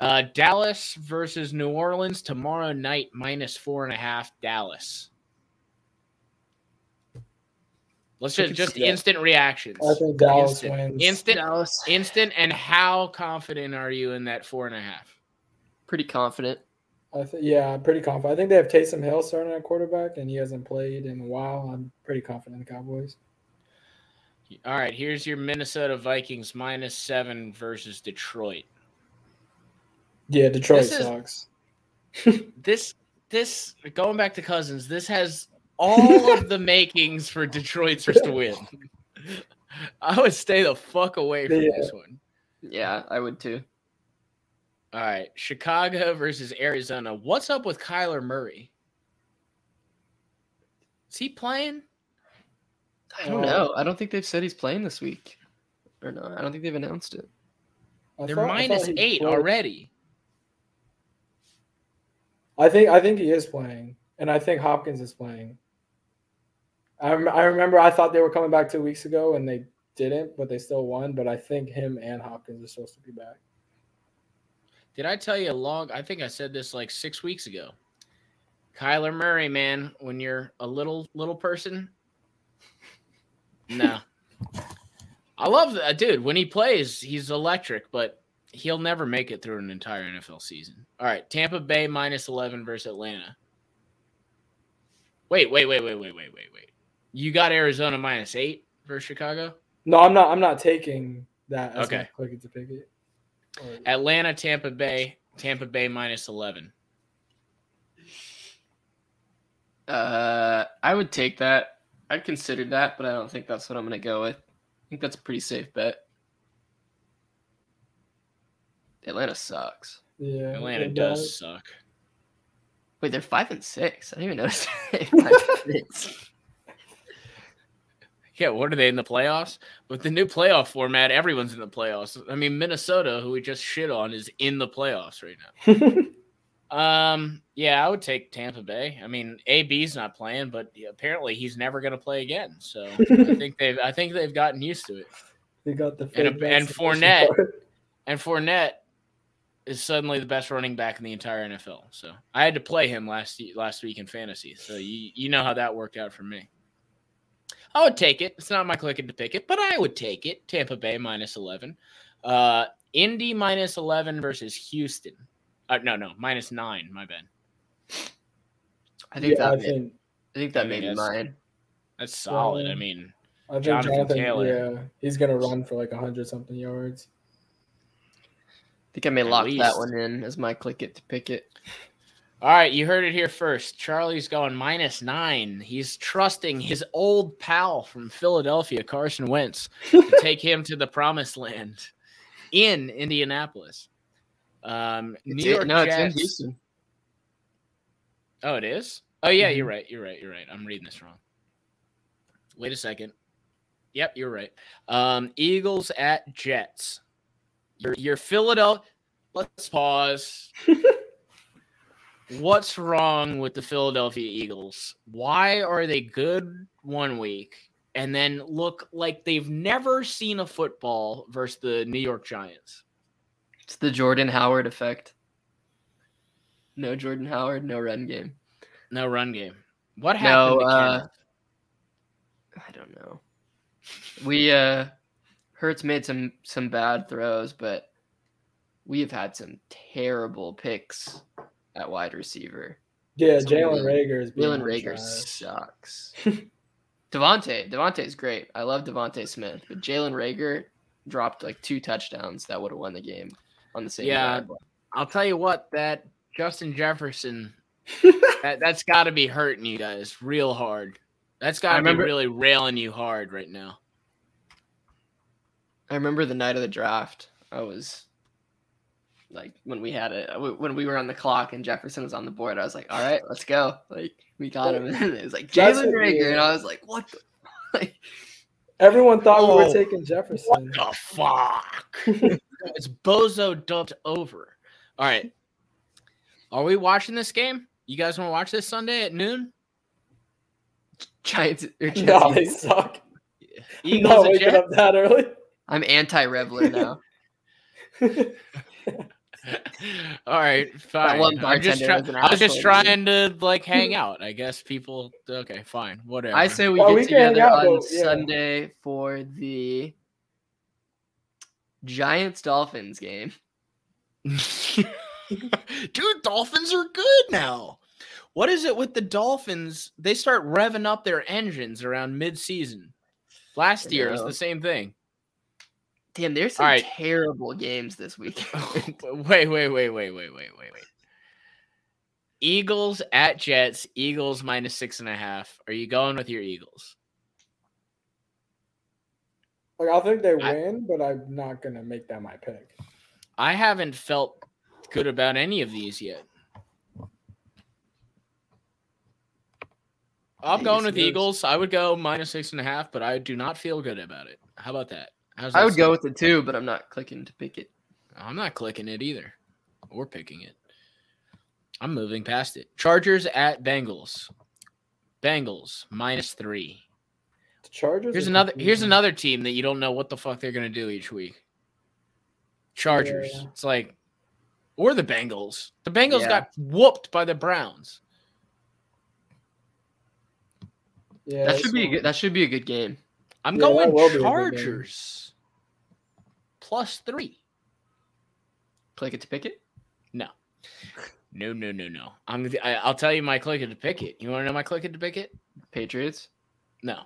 Uh, Dallas versus New Orleans tomorrow night, minus four and a half. Dallas. Let's just just instant reactions. I think Dallas instant. wins. Instant, Dallas. instant. And how confident are you in that four and a half? Pretty confident. I th- yeah, I'm pretty confident. I think they have Taysom Hill starting at quarterback, and he hasn't played in a while. I'm pretty confident in the Cowboys. All right, here's your Minnesota Vikings minus seven versus Detroit. Yeah, Detroit This is- sucks. This this going back to Cousins, this has all of the makings for Detroit to win. I would stay the fuck away from Yeah. this one. Yeah, I would too. All right, Chicago versus Arizona. What's up with Kyler Murray? Is he playing? I don't Uh, know. I don't think they've said he's playing this week. Or no, I don't think they've announced it. I They're thought- I minus thought he eight played. already. I think I think he is playing, and I think Hopkins is playing. I, I remember I thought they were coming back two weeks ago, and they didn't, but they still won. But I think him and Hopkins are supposed to be back. Did I tell you a long? I think I said this like six weeks ago. Kyler Murray, man, when you're a little little person, no. I love that dude. When he plays, he's electric, but he'll never make it through an entire NFL season. All right, Tampa Bay minus eleven versus Atlanta. Wait, wait, wait, wait, wait, wait, wait, wait. You got Arizona minus eight versus Chicago. No, I'm not. I'm not taking that. As Okay. okay, clicking to pick it. Or- Atlanta, Tampa Bay, Tampa Bay minus eleven. Uh, I would take that. I'd consider that, but I don't think that's what I'm going to go with. I think that's a pretty safe bet. Atlanta sucks. Yeah, Atlanta it does suck. Wait, they're five and six. I didn't even notice. they're five and six. Yeah, what are they in the playoffs? With the new playoff format, everyone's in the playoffs. I mean, Minnesota, who we just shit on, is in the playoffs right now. Um, yeah, I would take Tampa Bay. I mean, AB's not playing, but apparently he's never going to play again. So I think they've, I think they've gotten used to it. They got the And a- fake and vaccination Fournette. card. And Fournette is suddenly the best running back in the entire NFL. So I had to play him last last week in fantasy. So you you know how that worked out for me. I would take it. It's not my clicking to pick it, but I would take it. Tampa Bay minus eleven. Uh, Indy minus eleven versus Houston. Uh, no, no, minus nine. My bad. I think yeah, I that. Think. I think that I may be mine. That's solid. I mean, I think Jonathan Jonathan, Taylor. Yeah, he's gonna run for like hundred something yards. I think I may At lock least. that one in as my click it to pick it. All right, you heard it here first. Charlie's going minus nine. He's trusting his old pal from Philadelphia, Carson Wentz, to take him to the promised land in Indianapolis. Um, New It's York no, it's in Jets- Houston. Oh, it is. Oh yeah, Mm-hmm. you're right. You're right. You're right. I'm reading this wrong. Wait a second. Yep, you're right. Um, Eagles at Jets. Your your Philadelphia. Let's pause. What's wrong with the Philadelphia Eagles? Why are they good one week and then look like they've never seen a football versus the New York Giants? It's the Jordan Howard effect. No Jordan Howard, no run game. No run game. What No, happened? to uh, I don't know. We uh Hurts made some some bad throws, but we have had some terrible picks at wide receiver. Yeah, So Jalen Jalen- Reagor is Jalen Reagor trash. sucks. DeVonta, is great. I love DeVonta Smith, but Jalen Reagor dropped like two touchdowns that would have won the game on the same Yeah. drive. I'll tell you what, that Justin Jefferson, that, that's got to be hurting you guys real hard. That's got to be really railing you hard right now. I remember the night of the draft. I was like when we had it when we were on the clock and Jefferson was on the board. I was like, "All right, let's go!" Like we got him. And it was like Jalen Reagor, and I was like, "What?" The? Like, Everyone thought we Oh, were taking Jefferson. What the fuck? it's bozo dumped over. All right. Are we watching this game? You guys want to watch this Sunday at noon? Giants or Jets. No, they suck. Eagles no, and waking Jets? up that early. I'm anti Reveler now. All right, fine. one I'm just try- was an I was just trying to like hang out. I guess people. Okay, fine, whatever. I say we Well, get we together out, on yeah. Sunday for the Giants Dolphins game. Dude, Dolphins are good now. What is it with the Dolphins? They start revving up their engines around mid-season. Last I year was the same thing. Damn, there's some All right. terrible games this week. wait, wait, wait, wait, wait, wait, wait, wait. Eagles at Jets. Eagles minus six and a half. Are you going with your Eagles? Like I think they I- win, but I'm not gonna make that my pick. I haven't felt good about any of these yet. I'm going with. Eagles. I would go minus six and a half, but I do not feel good about it. How about that? How's I that would go with it too, but I'm not clicking to pick it. I'm not clicking it either, or picking it. I'm moving past it. Chargers at Bengals. Bengals minus three. The Chargers. Here's are another. Here's another team that you don't know what the fuck they're gonna do each week. Chargers. Yeah. It's like, or the Bengals. The Bengals Yeah. got whooped by the Browns. Yeah, that should be a good, that should be a good game. I'm Yeah, going will be a good game. Chargers plus three. Click it to pick it. No, no, no, no, no. I'm. gonna- I, I'll tell you my click it to pick it. You want to know my click it to pick it? Patriots. No.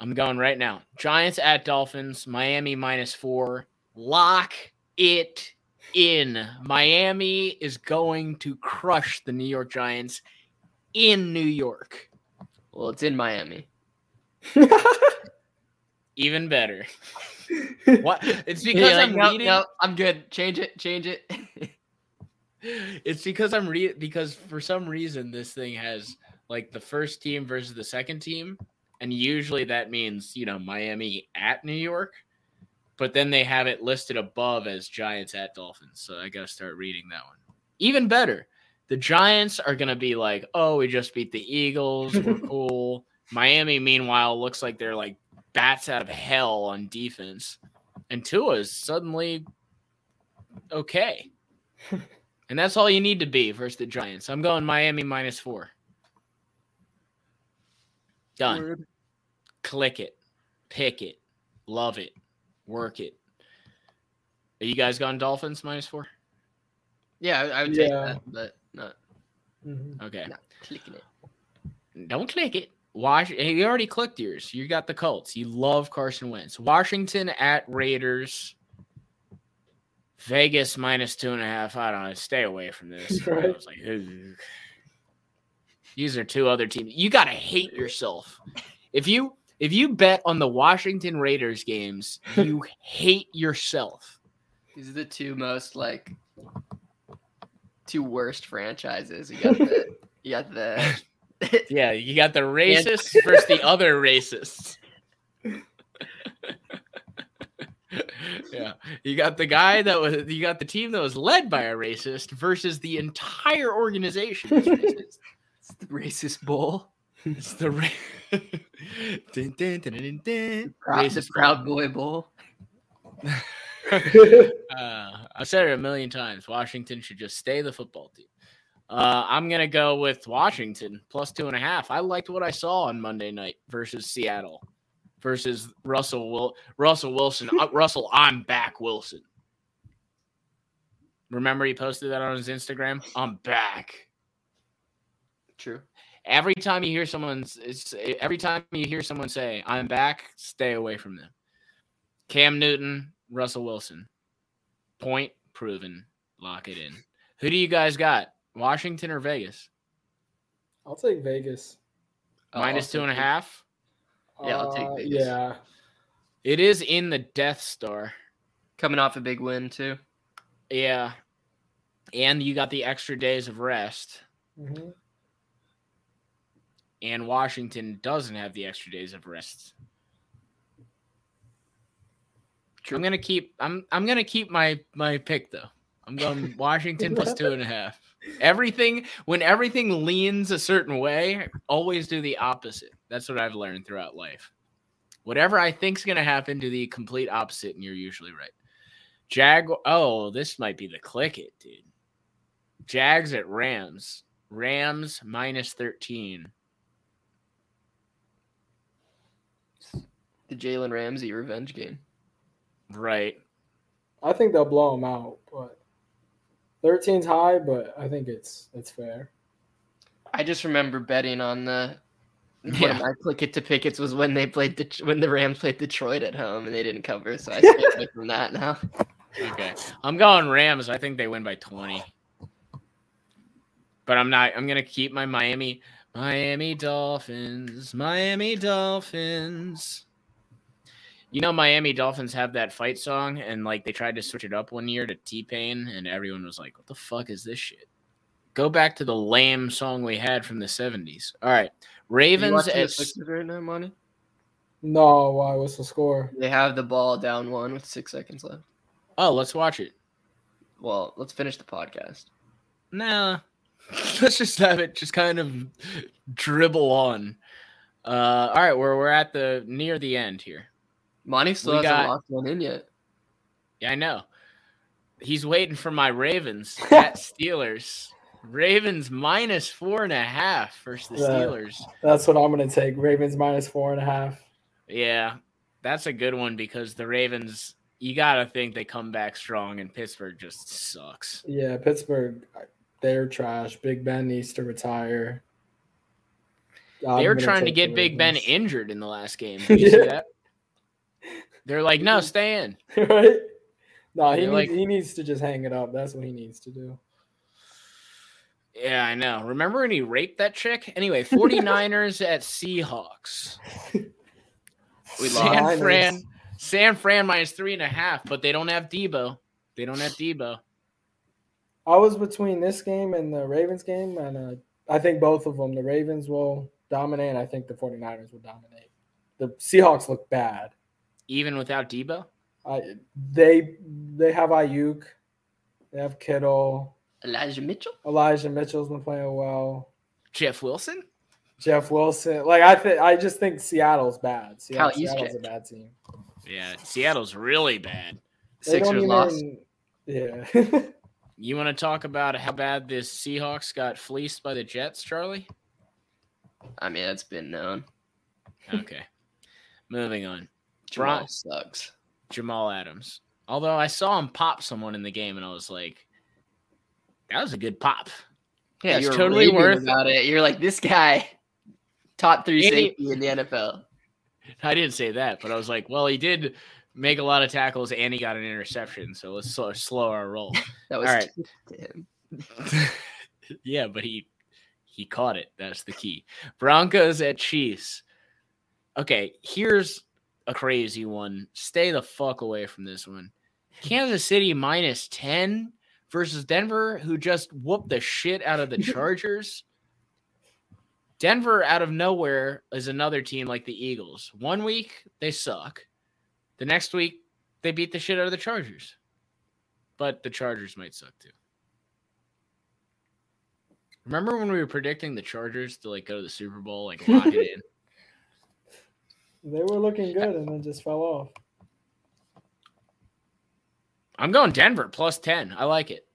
I'm going right now. Giants at Dolphins, Miami minus four. Lock it in. Miami is going to crush the New York Giants in New York. Well, it's in Miami. Even better. What? It's because You're like, I'm "No, reading. no, I'm good. Change it. Change it. It's because I'm reading because for some reason this thing has like the first team versus the second team, and usually that means you know Miami at New York, but then they have it listed above as Giants at Dolphins. So I gotta start reading that one. Even better, the Giants are gonna be like, oh, we just beat the Eagles, we're cool. Miami, meanwhile, looks like they're like bats out of hell on defense, and Tua is suddenly okay. And that's all you need to be versus the Giants. I'm going Miami minus four. Done. Click it. Pick it. Love it. Work it. Are you guys going Dolphins minus four? Yeah, I, I would take that, but not, Mhm. Okay. not clicking it. Don't click it. Wash. hey, You already clicked yours. You got the Colts. You love Carson Wentz. Washington at Raiders. Vegas minus two and a half. I don't know. Stay away from this. I was like, "Ugh." these are two other teams. You gotta hate yourself. If you if you bet on the Washington Raiders games, you hate yourself. These are the two most like two worst franchises. You got the you got the Yeah, you got the racists versus the other racists. yeah, you got the guy that was you got the team that was led by a racist versus the entire organization. it's the racist bowl. it's the ra- Dun, dun, dun, dun. Proud, racist Proud Boy Bowl. uh, I've said it a million times. Washington should just stay the football team. Uh, I'm gonna go with Washington plus two and a half. I liked what I saw on Monday night versus Seattle, versus Russell Will Russell Wilson. uh, Russell, I'm back, Wilson. Remember he posted that on his Instagram. I'm back. True. Every time you hear someone, it's, every time you hear someone say "I'm back," stay away from them. Cam Newton, Russell Wilson, point proven. Lock it in. Who do you guys got? Washington or Vegas? I'll take Vegas. Oh, Minus I'll two and a take it. half. Yeah, I'll take Uh, Vegas. Yeah. It is in the Death Star. Coming off a big win too. Yeah, and you got the extra days of rest. Mhm. And Washington doesn't have the extra days of rest. I'm gonna keep. I'm. I'm gonna keep my my pick though. I'm going Washington plus two and a half. Everything when everything leans a certain way, always do the opposite. That's what I've learned throughout life. Whatever I think's gonna happen, do the complete opposite, and you're usually right. Jag. Oh, this might be the click it, dude. Jags at Rams. Rams minus 13. The Jalen Ramsey revenge game. Right. I think they'll blow them out, but 13's high, but I think it's it's fair. I just remember betting on the one Yeah. of my click it to pickets was when they played the when the Rams played Detroit at home and they didn't cover, so I stayed away from that now. Okay. I'm going Rams. I think they win by 20. But I'm not I'm gonna keep my Miami Miami Dolphins. Miami Dolphins. You know, Miami Dolphins have that fight song, and like they tried to switch it up one year to T Pain, and everyone was like, What the fuck is this shit? Go back to the lame song we had from the 70s. All right. Ravens watching the at right now, money. No, why? What's the score? They have the ball down one with six seconds left. Oh, let's watch it. Well, let's finish the podcast. Nah. Let's just have it just kind of dribble on. Uh all right, we're we're at the near the end here. Monty still We hasn't got- locked one in yet. Yeah, I know. He's waiting for my Ravens at Steelers. Ravens minus four and a half versus the Yeah. Steelers. That's what I'm gonna take. Ravens minus four and a half. Yeah, that's a good one because the Ravens, you got to think they come back strong, and Pittsburgh just sucks. Yeah, Pittsburgh, they're trash. Big Ben needs to retire. I'm they were trying to get the Big Ben injured in the last game. Did you see Yeah. They're like, no, stay in. right? No, he needs, like- he needs to just hang it up. That's what he needs to do. Yeah, I know. Remember when he raped that chick? Anyway, 49ers at Seahawks. We San lost. Fran, San Fran minus three and a half, but they don't have Deebo. They don't have Deebo. I was between this game and the Ravens game, and uh, I think both of them, the Ravens will dominate. and I think the 49ers will dominate. The Seahawks look bad. Even without Deebo? I, they they have Aiyuk, they have Kittle, Elijah Mitchell? Elijah Mitchell's been playing well. Jeff Wilson? Jeff Wilson, like I think, I just think Seattle's bad. Seattle, Kyle Seattle's a bad team. Yeah, Seattle's really bad. They Sixers don't lost. Yeah, You want to talk about how bad this Seahawks got fleeced by the Jets, Charlie? I mean, that's been known. Okay. Moving on. Jamal Bron- sucks. Jamal Adams. Although I saw him pop someone in the game and I was like, that was a good pop. Yeah, That's you're totally totally worth- about it. You're like this guy, top three Andy- safety in the NFL. I didn't say that, but I was like, well, he did make a lot of tackles and he got an interception. So let's slow, slow our roll. That was All right. to him. yeah, but he he caught it. That's the key. Broncos at Chiefs. Okay, here's a crazy one. Stay the fuck away from this one. Kansas City minus 10 versus Denver, who just whooped the shit out of the Chargers. Denver, out of nowhere, is another team like the Eagles. One week, they suck. The next week, they beat the shit out of the Chargers. But the Chargers might suck too. Remember when we were predicting the Chargers to like go to the Super Bowl, like lock it in? They were looking good and then just fell off. I'm going Denver plus 10. I like it.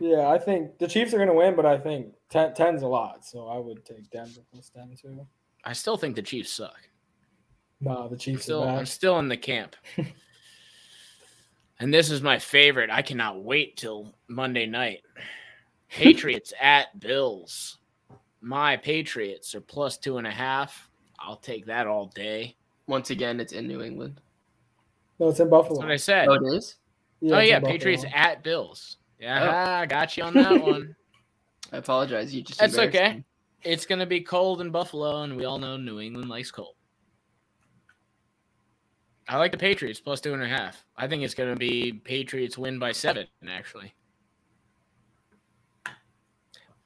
Yeah, I think the Chiefs are going to win, but I think 10, 10's a lot, so I would take Denver plus 10 too. I still think the Chiefs suck. No, the I'm Chiefs still, are I'm still in the camp. and this is my favorite. I cannot wait till Monday night. Patriots at Bills. My Patriots are plus two and a half. I'll take that all day. Once again, it's in New England. No, it's in That's Buffalo. what I said. Oh, it is. Yeah, oh it's in yeah, Buffalo. Patriots at Bills. Yeah, oh. I got you on that one. I apologize. You just That's okay. me. It's gonna be cold in Buffalo, and we all know New England likes cold. I like the Patriots plus two and a half. I think it's gonna be Patriots win by seven, actually.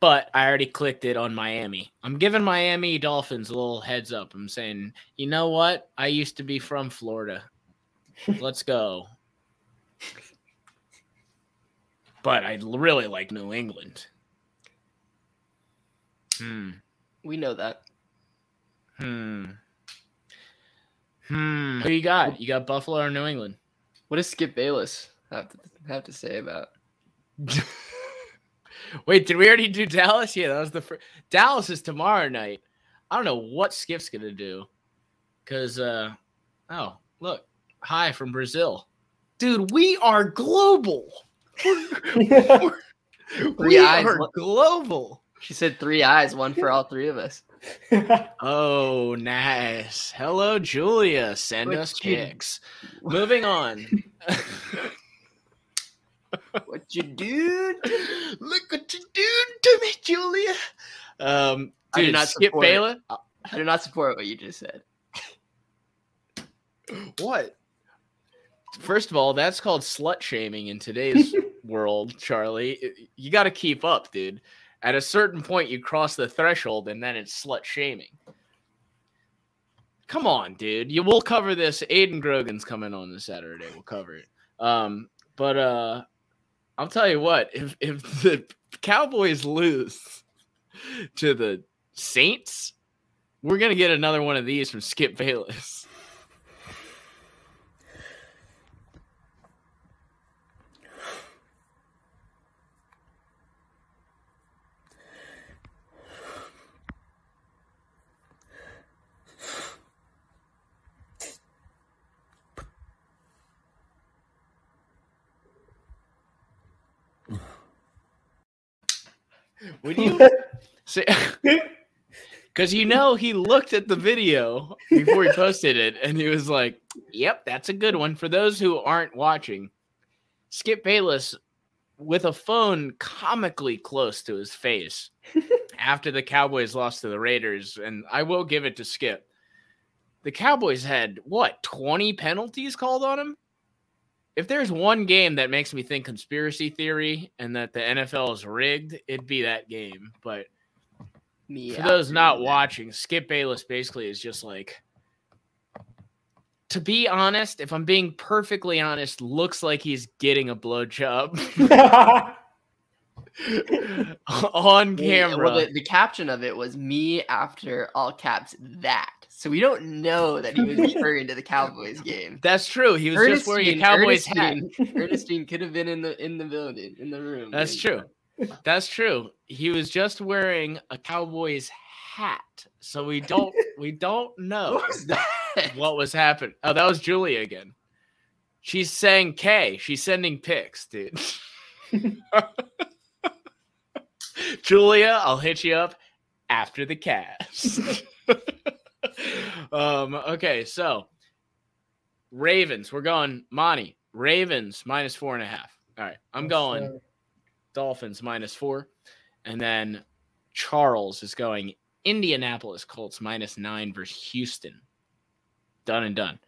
But I already clicked it on Miami. I'm giving Miami Dolphins a little heads up. I'm saying, you know what? I used to be from Florida. Let's go. But I really like New England. Hmm. We know that. Hmm. Hmm. Who you got? You got Buffalo or New England? What does Skip Bayless? have to have to say about. Wait, did we already do Dallas? Yeah, that was the first. Dallas is tomorrow night. I don't know what Skip's gonna do, cause uh, oh look, hi from Brazil, dude. We are global. we eyes, are global. She said three eyes, one for all three of us. Oh, nice. Hello, Julia. Send us pics. Moving on. What you do? Look what you do to me, Julia. Um, I do not Skip support I do not support what you just said. What? First of all, that's called slut shaming in today's world, Charlie. You got to keep up, dude. At a certain point, you cross the threshold, and then it's slut shaming. Come on, dude. You will cover this. Aiden Grogan's coming on this Saturday. We'll cover it. Um, but uh, I'll tell you what. If if the Cowboys lose to the Saints, we're gonna get another one of these from Skip Bayless. Would you say? Because you know he looked at the video before he posted it, and he was like, "Yep, that's a good one." For those who aren't watching, Skip Bayless with a phone comically close to his face after the Cowboys lost to the Raiders, and I will give it to Skip. The Cowboys had what twenty penalties called on him. If there's one game that makes me think conspiracy theory and that the NFL is rigged, it'd be that game. But Me for those not that. watching, Skip Bayless basically is just like, to be honest, if I'm being perfectly honest, looks like he's getting a blowjob on camera. Well, the, the caption of it was me after all caps that. So we don't know that he was referring to the Cowboys game. That's true. He was just wearing a Ernestine- Cowboys hat. Ernestine- Ernestine could have been in the in the building in the room. That's true. That's true. He was just wearing a Cowboys hat, so we don't we don't know What was what was happening. Oh, that was Julia again. She's saying K. She's sending pics, dude. Julia, I'll hit you up after the cast. um, okay, so Ravens, we're going Monty. Ravens minus four and a half. All right, I'm going Dolphins minus four. And then Charles is going Indianapolis Colts minus nine versus Houston. Done and done.